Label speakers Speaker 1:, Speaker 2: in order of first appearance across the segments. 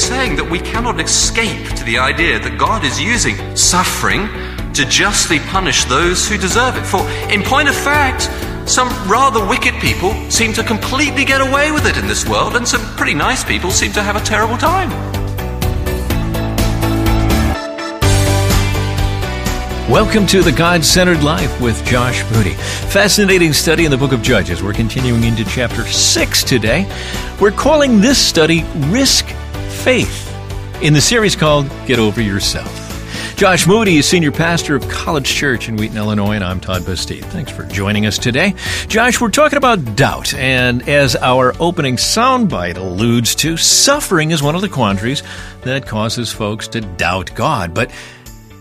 Speaker 1: saying that we cannot escape to the idea that God is using suffering to justly punish those who deserve it. For, in point of fact, some rather wicked people seem to completely get away with it in this world, and some pretty nice people seem to have a terrible time.
Speaker 2: Welcome to the God Centered Life with Josh Moody. Fascinating study in the book of Judges. We're continuing into chapter 6 today. We're calling this study Risk Faith in the series called Get Over Yourself. Josh Moody is senior pastor of College Church in Wheaton, Illinois, and I'm Todd Busteed. Thanks for joining us today. Josh, we're talking about doubt, and as our opening soundbite alludes to, suffering is one of the quandaries that causes folks to doubt God. But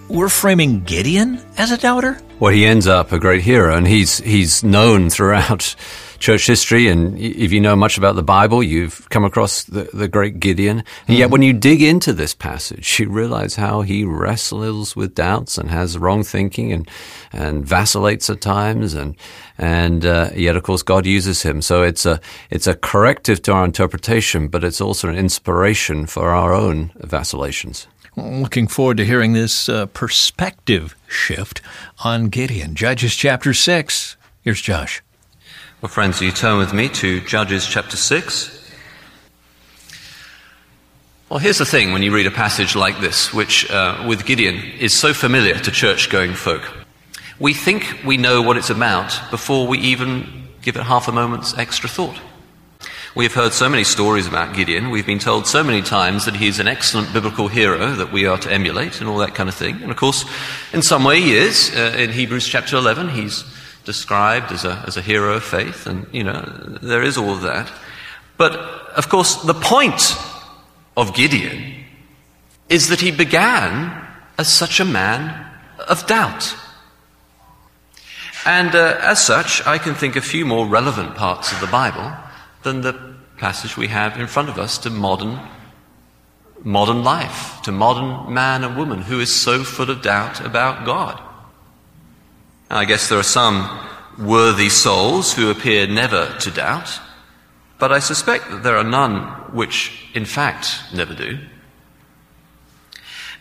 Speaker 2: we're framing Gideon as a doubter?
Speaker 3: Well, he ends up a great hero, and he's he's known throughout church history. And if you know much about the Bible, you've come across the, the great Gideon. And yet, when you dig into this passage, you realize how he wrestles with doubts and has wrong thinking and and vacillates at times. And and uh, yet, of course, God uses him. So it's a it's a corrective to our interpretation, but it's also an inspiration for our own vacillations.
Speaker 2: Looking forward to hearing this uh, perspective shift on Gideon. Judges chapter 6. Here's Josh.
Speaker 1: Well, friends, do you turn with me to Judges chapter 6. Well, here's the thing when you read a passage like this, which uh, with Gideon is so familiar to church going folk. We think we know what it's about before we even give it half a moment's extra thought. We have heard so many stories about Gideon. We've been told so many times that he's an excellent biblical hero that we are to emulate and all that kind of thing. And of course, in some way he is. Uh, in Hebrews chapter 11, he's described as a, as a hero of faith. And, you know, there is all of that. But, of course, the point of Gideon is that he began as such a man of doubt. And uh, as such, I can think a few more relevant parts of the Bible than the passage we have in front of us to modern modern life, to modern man and woman who is so full of doubt about God. I guess there are some worthy souls who appear never to doubt, but I suspect that there are none which, in fact, never do.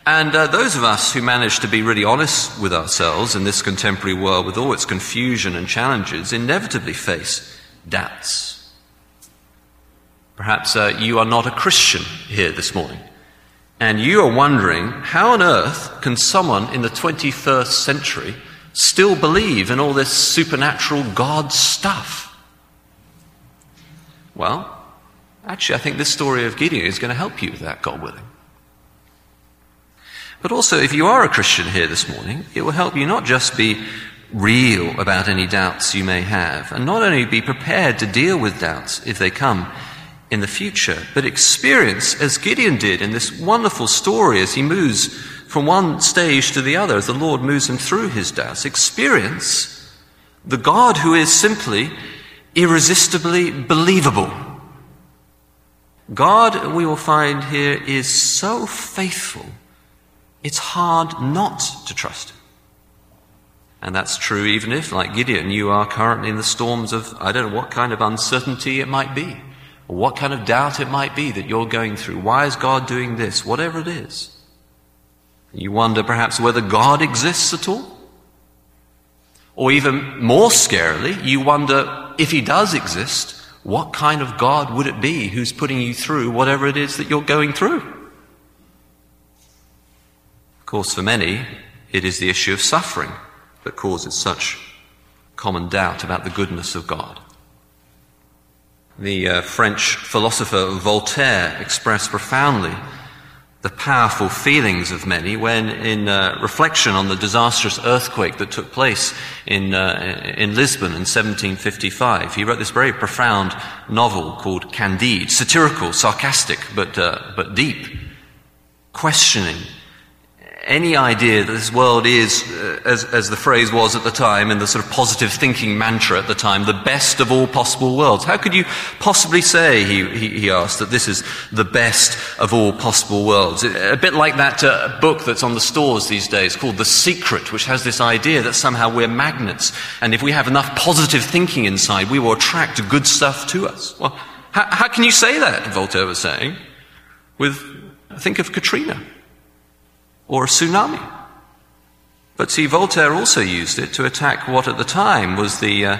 Speaker 1: And uh, those of us who manage to be really honest with ourselves in this contemporary world with all its confusion and challenges inevitably face doubts. Perhaps uh, you are not a Christian here this morning. And you are wondering, how on earth can someone in the 21st century still believe in all this supernatural God stuff? Well, actually, I think this story of Gideon is going to help you with that, God willing. But also, if you are a Christian here this morning, it will help you not just be real about any doubts you may have, and not only be prepared to deal with doubts if they come, in the future, but experience, as Gideon did in this wonderful story as he moves from one stage to the other, as the Lord moves him through his doubts, experience the God who is simply irresistibly believable. God, we will find here, is so faithful, it's hard not to trust him. And that's true even if, like Gideon, you are currently in the storms of, I don't know what kind of uncertainty it might be or what kind of doubt it might be that you're going through. Why is God doing this? Whatever it is. You wonder perhaps whether God exists at all. Or even more scarily, you wonder if he does exist, what kind of God would it be who's putting you through whatever it is that you're going through? Of course, for many, it is the issue of suffering that causes such common doubt about the goodness of God. The uh, French philosopher Voltaire expressed profoundly the powerful feelings of many when, in uh, reflection on the disastrous earthquake that took place in, uh, in Lisbon in 1755, he wrote this very profound novel called Candide, satirical, sarcastic, but, uh, but deep, questioning any idea that this world is, uh, as, as the phrase was at the time in the sort of positive thinking mantra at the time, the best of all possible worlds. How could you possibly say, he, he, he asked, that this is the best of all possible worlds? A bit like that uh, book that's on the stores these days called The Secret, which has this idea that somehow we're magnets, and if we have enough positive thinking inside, we will attract good stuff to us. Well, how, how can you say that, Voltaire was saying, with think of Katrina or a tsunami. But see, Voltaire also used it to attack what at the time was the, uh,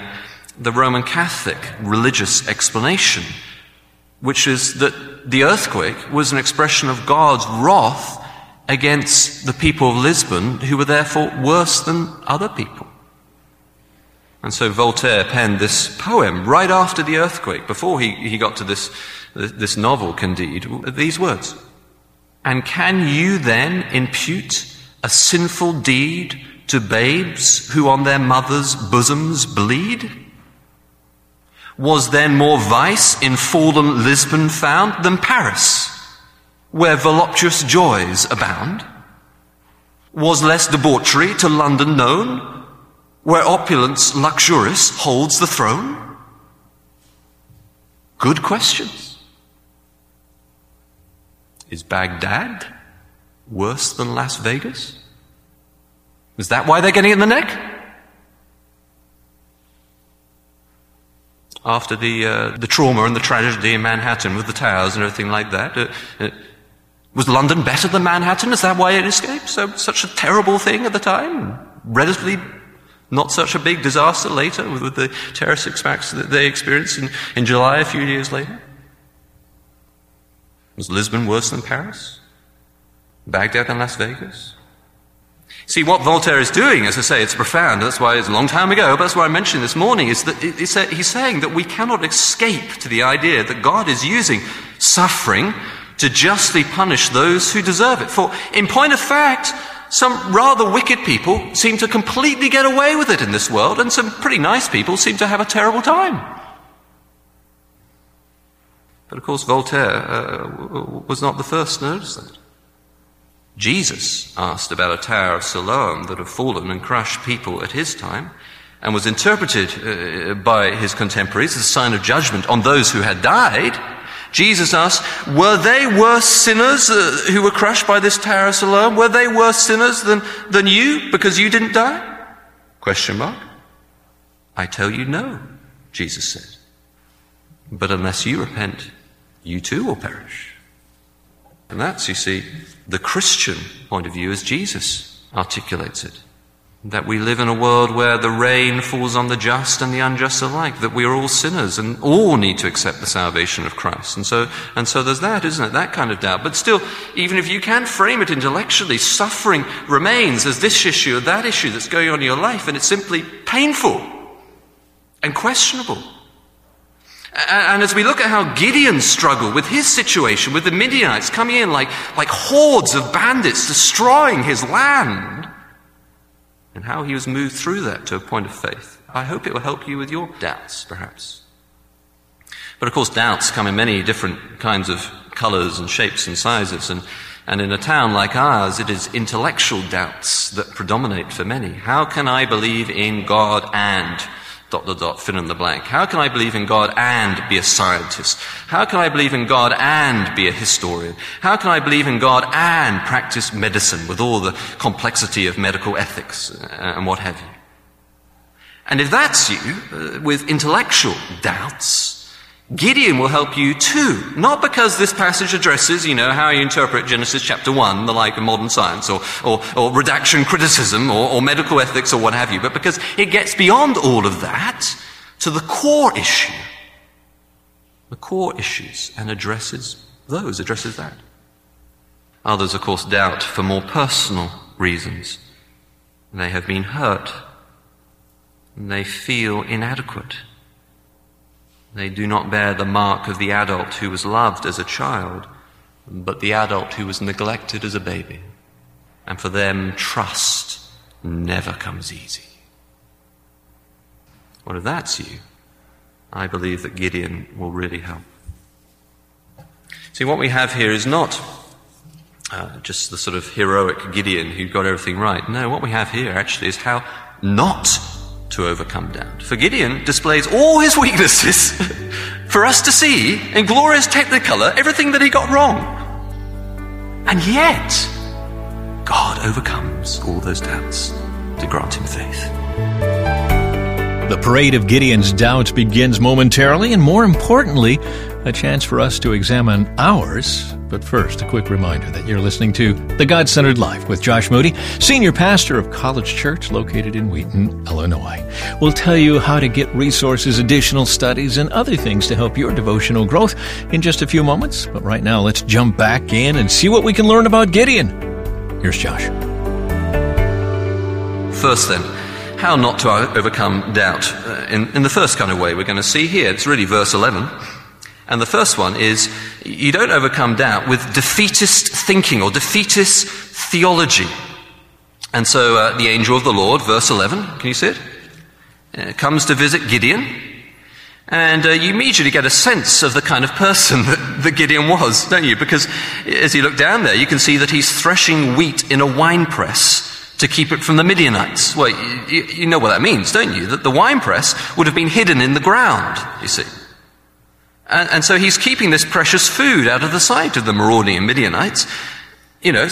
Speaker 1: the Roman Catholic religious explanation, which is that the earthquake was an expression of God's wrath against the people of Lisbon, who were therefore worse than other people. And so Voltaire penned this poem right after the earthquake, before he, he got to this, this novel, Candide, these words. And can you then impute a sinful deed to babes who on their mothers' bosoms bleed? Was then more vice in fallen Lisbon found than Paris, where voluptuous joys abound? Was less debauchery to London known? where opulence luxurious holds the throne? Good questions. Is Baghdad worse than Las Vegas? Is that why they're getting in the neck? After the, uh, the trauma and the tragedy in Manhattan with the towers and everything like that, uh, uh, was London better than Manhattan? Is that why it escaped? So, such a terrible thing at the time? Relatively not such a big disaster later with, with the terrorist attacks that they experienced in, in July a few years later? Was Lisbon worse than Paris? Baghdad than Las Vegas? See, what Voltaire is doing, as I say, it's profound. That's why it's a long time ago, but that's why I mentioned this morning, is that he's saying that we cannot escape to the idea that God is using suffering to justly punish those who deserve it. For, in point of fact, some rather wicked people seem to completely get away with it in this world, and some pretty nice people seem to have a terrible time. But of course, Voltaire uh, was not the first to notice that. Jesus asked about a tower of Siloam that had fallen and crushed people at his time, and was interpreted uh, by his contemporaries as a sign of judgment on those who had died. Jesus asked, were they worse sinners uh, who were crushed by this tower of Siloam? Were they worse sinners than, than you because you didn't die? Question mark. I tell you no, Jesus said. But unless you repent, you too will perish. And that's, you see, the Christian point of view as Jesus articulates it that we live in a world where the rain falls on the just and the unjust alike, that we are all sinners and all need to accept the salvation of Christ. And so, and so there's that, isn't it? That kind of doubt. But still, even if you can frame it intellectually, suffering remains as this issue or that issue that's going on in your life, and it's simply painful and questionable. And as we look at how Gideon struggled with his situation, with the Midianites coming in like, like hordes of bandits destroying his land, and how he was moved through that to a point of faith. I hope it will help you with your doubts, perhaps. But of course, doubts come in many different kinds of colors and shapes and sizes. And, and in a town like ours, it is intellectual doubts that predominate for many. How can I believe in God and dot, dot, dot, fill in the blank. How can I believe in God and be a scientist? How can I believe in God and be a historian? How can I believe in God and practice medicine with all the complexity of medical ethics uh, and what have you? And if that's you, uh, with intellectual doubts, Gideon will help you too. Not because this passage addresses, you know, how you interpret Genesis chapter 1, the like of modern science, or, or, or redaction criticism, or, or medical ethics, or what have you, but because it gets beyond all of that to the core issue. The core issues, and addresses those, addresses that. Others, of course, doubt for more personal reasons. They have been hurt. and They feel inadequate. They do not bear the mark of the adult who was loved as a child, but the adult who was neglected as a baby. And for them, trust never comes easy. Well, if that's you, I believe that Gideon will really help. See, what we have here is not uh, just the sort of heroic Gideon who got everything right. No, what we have here actually is how not to overcome doubt. For Gideon displays all his weaknesses for us to see in glorious technicolor everything that he got wrong. And yet, God overcomes all those doubts to grant him faith.
Speaker 2: The parade of Gideon's doubts begins momentarily, and more importantly, a chance for us to examine ours But first, a quick reminder that you're listening to The God Centered Life with Josh Moody, Senior Pastor of College Church located in Wheaton, Illinois. We'll tell you how to get resources, additional studies, and other things to help your devotional growth in just a few moments. But right now, let's jump back in and see what we can learn about Gideon. Here's Josh.
Speaker 1: First, then, how not to overcome doubt. Uh, in, in the first kind of way we're going to see here, it's really verse 11. And the first one is you don't overcome doubt with defeatist thinking or defeatist theology. And so uh, the angel of the Lord, verse 11, can you see it? Uh, comes to visit Gideon. And uh, you immediately get a sense of the kind of person that, that Gideon was, don't you? Because as you look down there, you can see that he's threshing wheat in a wine press to keep it from the Midianites. Well, you, you know what that means, don't you? That the wine press would have been hidden in the ground, you see. And, and, so he's keeping this precious food out of the sight of the marauding Midianites. You know,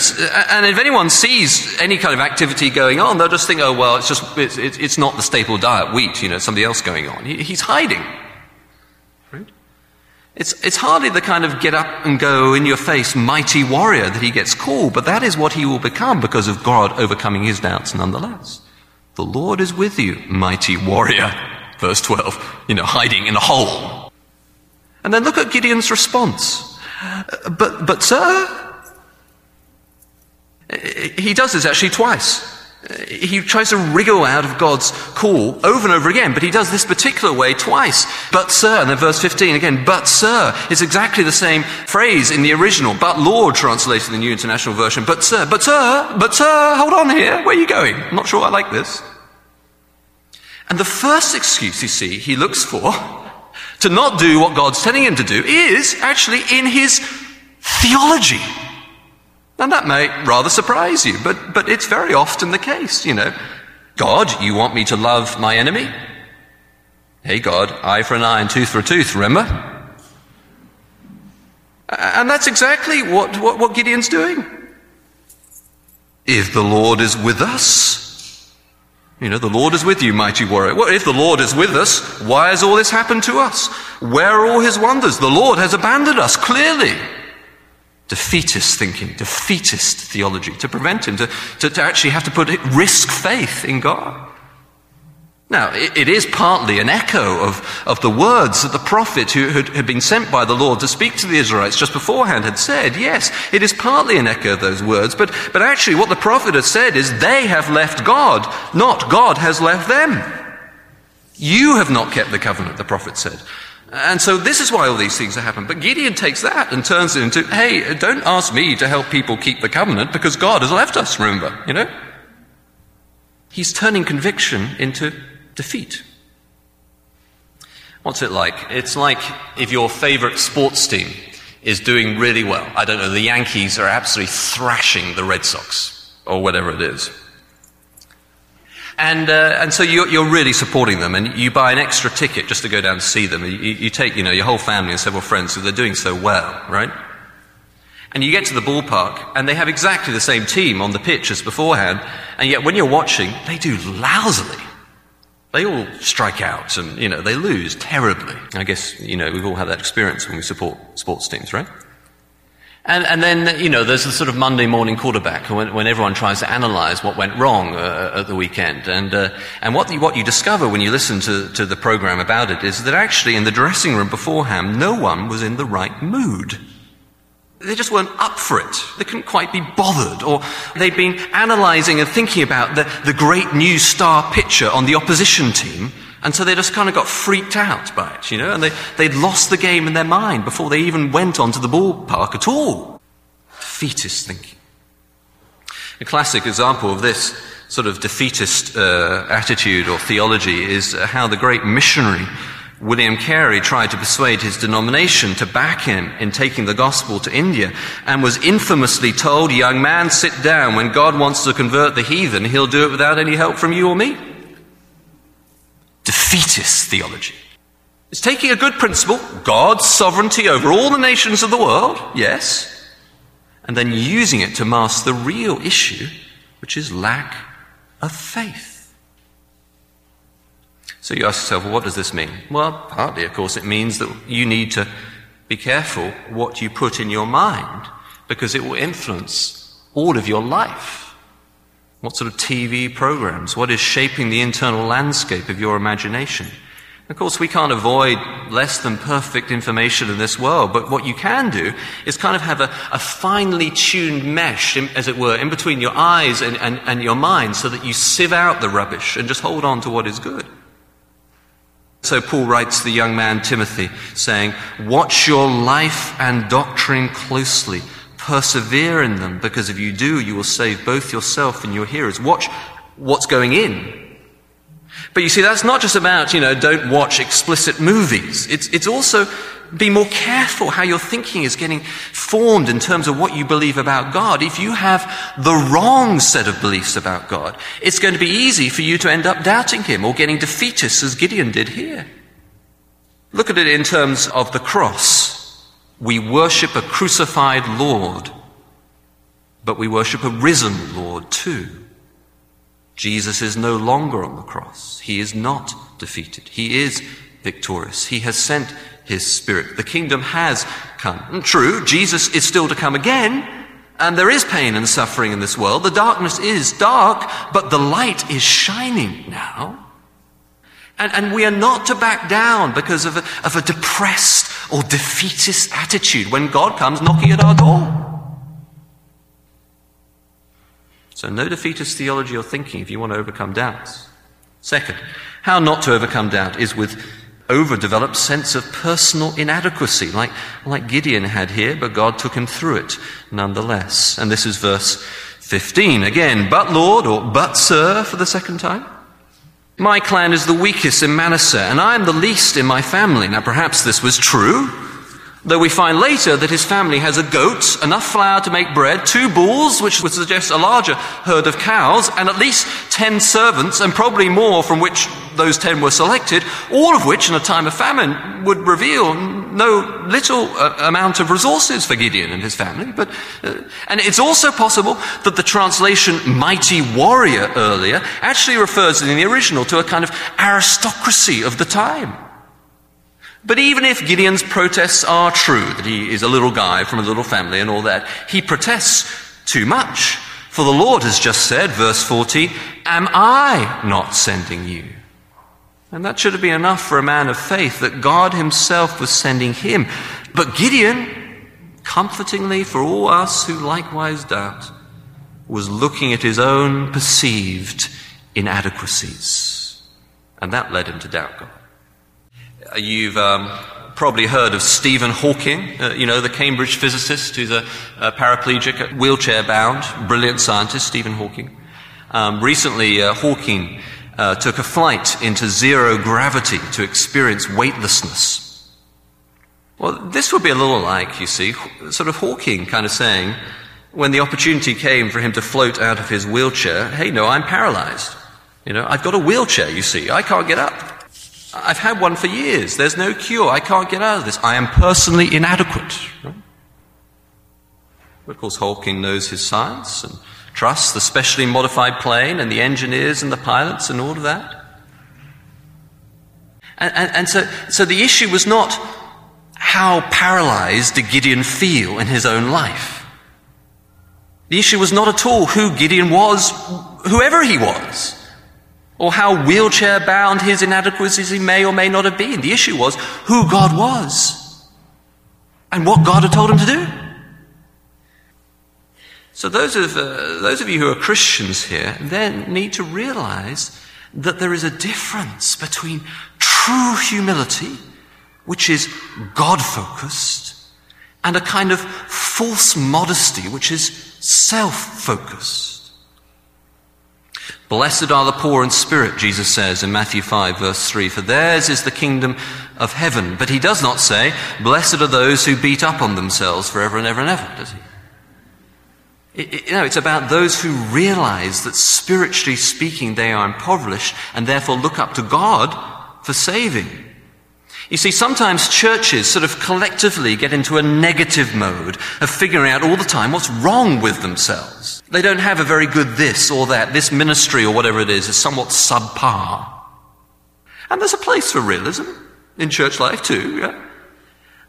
Speaker 1: and if anyone sees any kind of activity going on, they'll just think, oh, well, it's just, it's, it's not the staple diet, wheat, you know, something else going on. He, he's hiding. Right? It's, it's hardly the kind of get up and go in your face mighty warrior that he gets called, but that is what he will become because of God overcoming his doubts nonetheless. The Lord is with you, mighty warrior. Verse 12, you know, hiding in a hole. And then look at Gideon's response. But, but sir, he does this actually twice. He tries to wriggle out of God's call over and over again, but he does this particular way twice. But sir, and then verse 15 again, but sir, is exactly the same phrase in the original, but Lord translated in the New International Version, but sir, but sir, but sir, hold on here, where are you going? I'm not sure I like this. And the first excuse you see he looks for to not do what God's telling him to do is actually in his theology. And that may rather surprise you, but, but it's very often the case, you know. God, you want me to love my enemy? Hey, God, eye for an eye and tooth for a tooth, remember? And that's exactly what, what, what Gideon's doing. If the Lord is with us, you know, the Lord is with you, mighty warrior. Well, if the Lord is with us, why has all this happened to us? Where are all his wonders? The Lord has abandoned us, clearly. Defeatist thinking, defeatist theology, to prevent him to, to, to actually have to put risk faith in God. Now, it is partly an echo of, of the words that the prophet who had, had, been sent by the Lord to speak to the Israelites just beforehand had said. Yes, it is partly an echo of those words, but, but actually what the prophet has said is they have left God, not God has left them. You have not kept the covenant, the prophet said. And so this is why all these things have happened. But Gideon takes that and turns it into, hey, don't ask me to help people keep the covenant because God has left us, remember, you know? He's turning conviction into defeat. What's it like? It's like if your favorite sports team is doing really well. I don't know, the Yankees are absolutely thrashing the Red Sox, or whatever it is. And, uh, and so you're, you're, really supporting them, and you buy an extra ticket just to go down and see them. You, you take, you know, your whole family and several friends, so they're doing so well, right? And you get to the ballpark, and they have exactly the same team on the pitch as beforehand, and yet when you're watching, they do lousily. They all strike out and, you know, they lose terribly. I guess, you know, we've all had that experience when we support sports teams, right? And, and then, you know, there's the sort of Monday morning quarterback when, when everyone tries to analyze what went wrong uh, at the weekend. And, uh, and what, you, what you discover when you listen to, to the program about it is that actually in the dressing room beforehand, no one was in the right mood. They just weren't up for it. They couldn't quite be bothered. Or they'd been analyzing and thinking about the, the great new star pitcher on the opposition team. And so they just kind of got freaked out by it, you know, and they, they'd lost the game in their mind before they even went onto the ballpark at all. Defeatist thinking. A classic example of this sort of defeatist uh, attitude or theology is how the great missionary William Carey tried to persuade his denomination to back him in taking the gospel to India and was infamously told, young man, sit down. When God wants to convert the heathen, he'll do it without any help from you or me. Defeatist theology. It's taking a good principle, God's sovereignty over all the nations of the world, yes, and then using it to mask the real issue, which is lack of faith. So you ask yourself, well, what does this mean? Well, partly, of course, it means that you need to Be careful what you put in your mind because it will influence all of your life. What sort of TV programs? What is shaping the internal landscape of your imagination? Of course, we can't avoid less than perfect information in this world, but what you can do is kind of have a, a finely tuned mesh, in, as it were, in between your eyes and, and, and your mind so that you sieve out the rubbish and just hold on to what is good. So Paul writes the young man Timothy, saying, Watch your life and doctrine closely. Persevere in them, because if you do, you will save both yourself and your hearers. Watch what's going in but you see, that's not just about, you know, don't watch explicit movies. It's, it's also be more careful how your thinking is getting formed in terms of what you believe about God. If you have the wrong set of beliefs about God, it's going to be easy for you to end up doubting Him or getting defeatist as Gideon did here. Look at it in terms of the cross. We worship a crucified Lord, but we worship a risen Lord too. Jesus is no longer on the cross. He is not defeated. He is victorious. He has sent his spirit. The kingdom has come. And true, Jesus is still to come again, and there is pain and suffering in this world. The darkness is dark, but the light is shining now. And, and we are not to back down because of a, of a depressed or defeatist attitude when God comes knocking at our door. So, no defeatist theology or thinking if you want to overcome doubts. Second, how not to overcome doubt is with overdeveloped sense of personal inadequacy, like, like Gideon had here, but God took him through it nonetheless. And this is verse 15. Again, but Lord, or but Sir for the second time. My clan is the weakest in Manasseh, and I am the least in my family. Now, perhaps this was true. Though we find later that his family has a goat, enough flour to make bread, two bulls, which would suggest a larger herd of cows, and at least ten servants, and probably more from which those ten were selected, all of which in a time of famine would reveal no little uh, amount of resources for Gideon and his family. But, uh, and it's also possible that the translation mighty warrior earlier actually refers in the original to a kind of aristocracy of the time. But even if Gideon's protests are true, that he is a little guy from a little family and all that, he protests too much. For the Lord has just said, verse 40, Am I not sending you? And that should have been enough for a man of faith that God himself was sending him. But Gideon, comfortingly for all us who likewise doubt, was looking at his own perceived inadequacies. And that led him to doubt God. Uh, you've um, probably heard of Stephen Hawking, uh, you know, the Cambridge physicist who's a, a paraplegic, wheelchair bound, brilliant scientist, Stephen Hawking. Um, recently, uh, Hawking uh, took a flight into zero gravity to experience weightlessness. Well, this would be a little like, you see, sort of Hawking kind of saying, when the opportunity came for him to float out of his wheelchair, hey, no, I'm paralyzed. You know, I've got a wheelchair, you see, I can't get up. I've had one for years. There's no cure. I can't get out of this. I am personally inadequate. But of course, Hawking knows his science and trusts the specially modified plane and the engineers and the pilots and all of that. And, and, and so, so the issue was not how paralyzed did Gideon feel in his own life. The issue was not at all who Gideon was, whoever he was or how wheelchair bound his inadequacies he may or may not have been. The issue was who God was and what God had told him to do. So those of, uh, those of you who are Christians here then need to realize that there is a difference between true humility, which is God focused, and a kind of false modesty, which is self focused. Blessed are the poor in spirit, Jesus says in Matthew 5 verse 3, for theirs is the kingdom of heaven. But he does not say, blessed are those who beat up on themselves forever and ever and ever, does he? It, it, you know, it's about those who realize that spiritually speaking they are impoverished and therefore look up to God for saving. You see, sometimes churches sort of collectively get into a negative mode of figuring out all the time what's wrong with themselves. They don't have a very good this or that. This ministry or whatever it is is somewhat subpar. And there's a place for realism in church life too, yeah?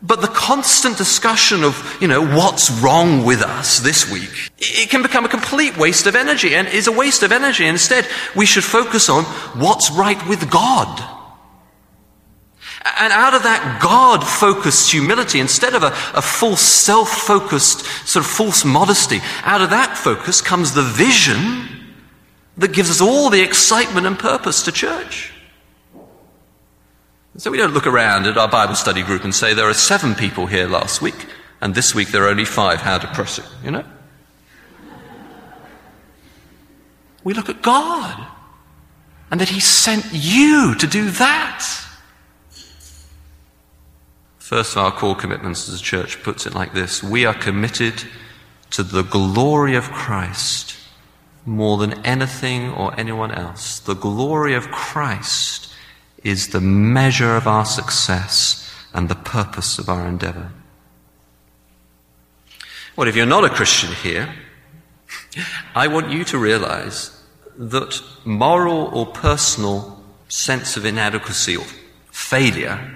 Speaker 1: But the constant discussion of, you know, what's wrong with us this week, it can become a complete waste of energy and is a waste of energy. Instead, we should focus on what's right with God. And out of that God focused humility, instead of a, a false self focused, sort of false modesty, out of that focus comes the vision that gives us all the excitement and purpose to church. So we don't look around at our Bible study group and say, there are seven people here last week, and this week there are only five. How depressing, you know? We look at God and that He sent you to do that. First of our core commitments as a church puts it like this We are committed to the glory of Christ more than anything or anyone else. The glory of Christ is the measure of our success and the purpose of our endeavor. Well, if you're not a Christian here, I want you to realize that moral or personal sense of inadequacy or failure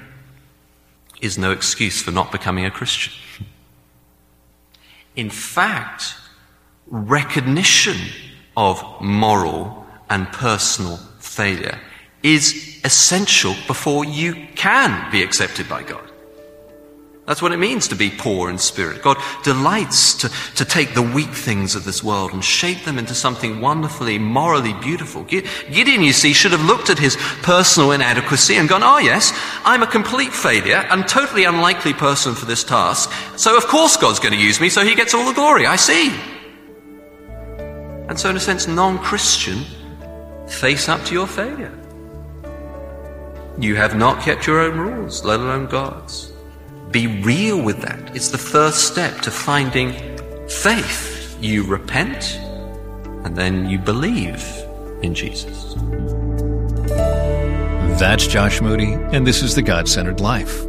Speaker 1: is no excuse for not becoming a Christian. In fact, recognition of moral and personal failure is essential before you can be accepted by God. That's what it means to be poor in spirit. God delights to, to take the weak things of this world and shape them into something wonderfully, morally beautiful. Gideon, you see, should have looked at his personal inadequacy and gone, oh yes, I'm a complete failure and totally unlikely person for this task. So of course God's going to use me, so he gets all the glory. I see. And so in a sense, non-Christian, face up to your failure. You have not kept your own rules, let alone God's. Be real with that. It's the first step to finding faith. You repent and then you believe in Jesus.
Speaker 2: That's Josh Moody, and this is the God centered life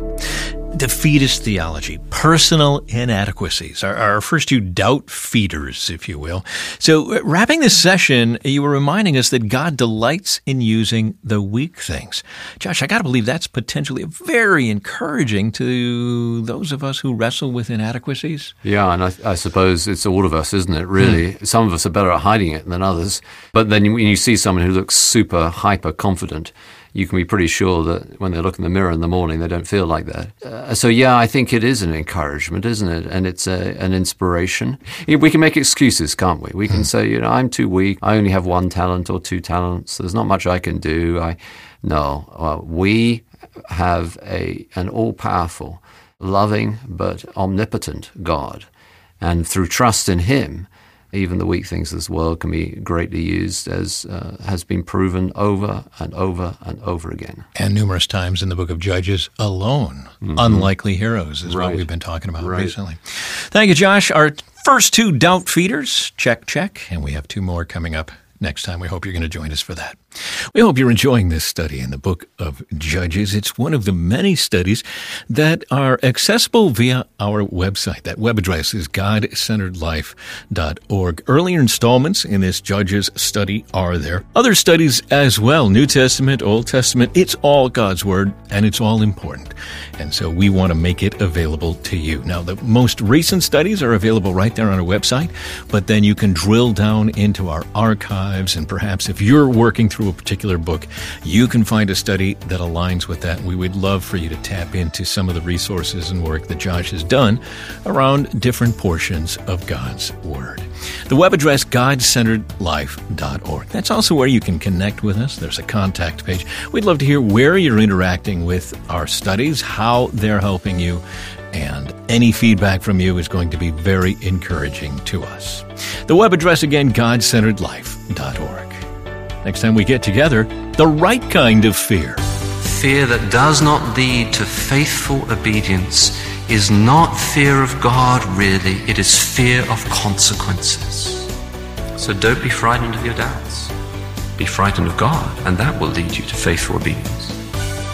Speaker 2: defeatist theology, personal inadequacies, our, our, first two doubt feeders, if you will. So, uh, wrapping this session, you were reminding us that God delights in using the weak things. Josh, I got to believe that's potentially very encouraging to those of us who wrestle with inadequacies.
Speaker 3: Yeah, and I, I suppose it's all of us, isn't it? Really, hmm. some of us are better at hiding it than others. But then when you see someone who looks super hyper confident, you can be pretty sure that when they look in the mirror in the morning, they don't feel like that. Uh, so, yeah, I think it is an encouragement, isn't it? And it's a, an inspiration. We can make excuses, can't we? We can mm. say, you know, I'm too weak. I only have one talent or two talents. There's not much I can do. I no. Uh, we have a an all powerful, loving but omnipotent God, and through trust in Him even the weak things of this world can be greatly used, as uh, has been proven over and over and over again.
Speaker 2: And numerous times in the book of Judges alone. Mm-hmm. Unlikely heroes is right. what we've been talking about right. recently. Thank you, Josh. Our first two doubt feeders, check, check. And we have two more coming up next time. We hope you're going to join us for that. We hope you're enjoying this study in the book of Judges. It's one of the many studies that are accessible via our website. That web address is godcenteredlife.org. Earlier installments in this Judges study are there. Other studies as well, New Testament, Old Testament, it's all God's Word and it's all important. And so we want to make it available to you. Now, the most recent studies are available right there on our website, but then you can drill down into our archives and perhaps if you're working through through a particular book, you can find a study that aligns with that. We would love for you to tap into some of the resources and work that Josh has done around different portions of God's Word. The web address, godcenteredlife.org. That's also where you can connect with us. There's a contact page. We'd love to hear where you're interacting with our studies, how they're helping you, and any feedback from you is going to be very encouraging to us. The web address again, godcenteredlife.org. Next time we get together, the right kind of fear.
Speaker 1: Fear that does not lead to faithful obedience is not fear of God, really. It is fear of consequences. So don't be frightened of your doubts. Be frightened of God, and that will lead you to faithful obedience.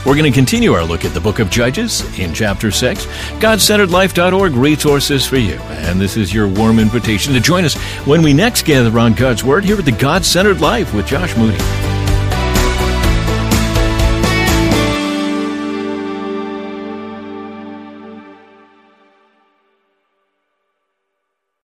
Speaker 2: We're going to continue our look at the book of Judges in chapter 6. GodCenteredLife.org resources for you. And this is your warm invitation to join us when we next gather around God's Word here at the God Centered Life with Josh Moody.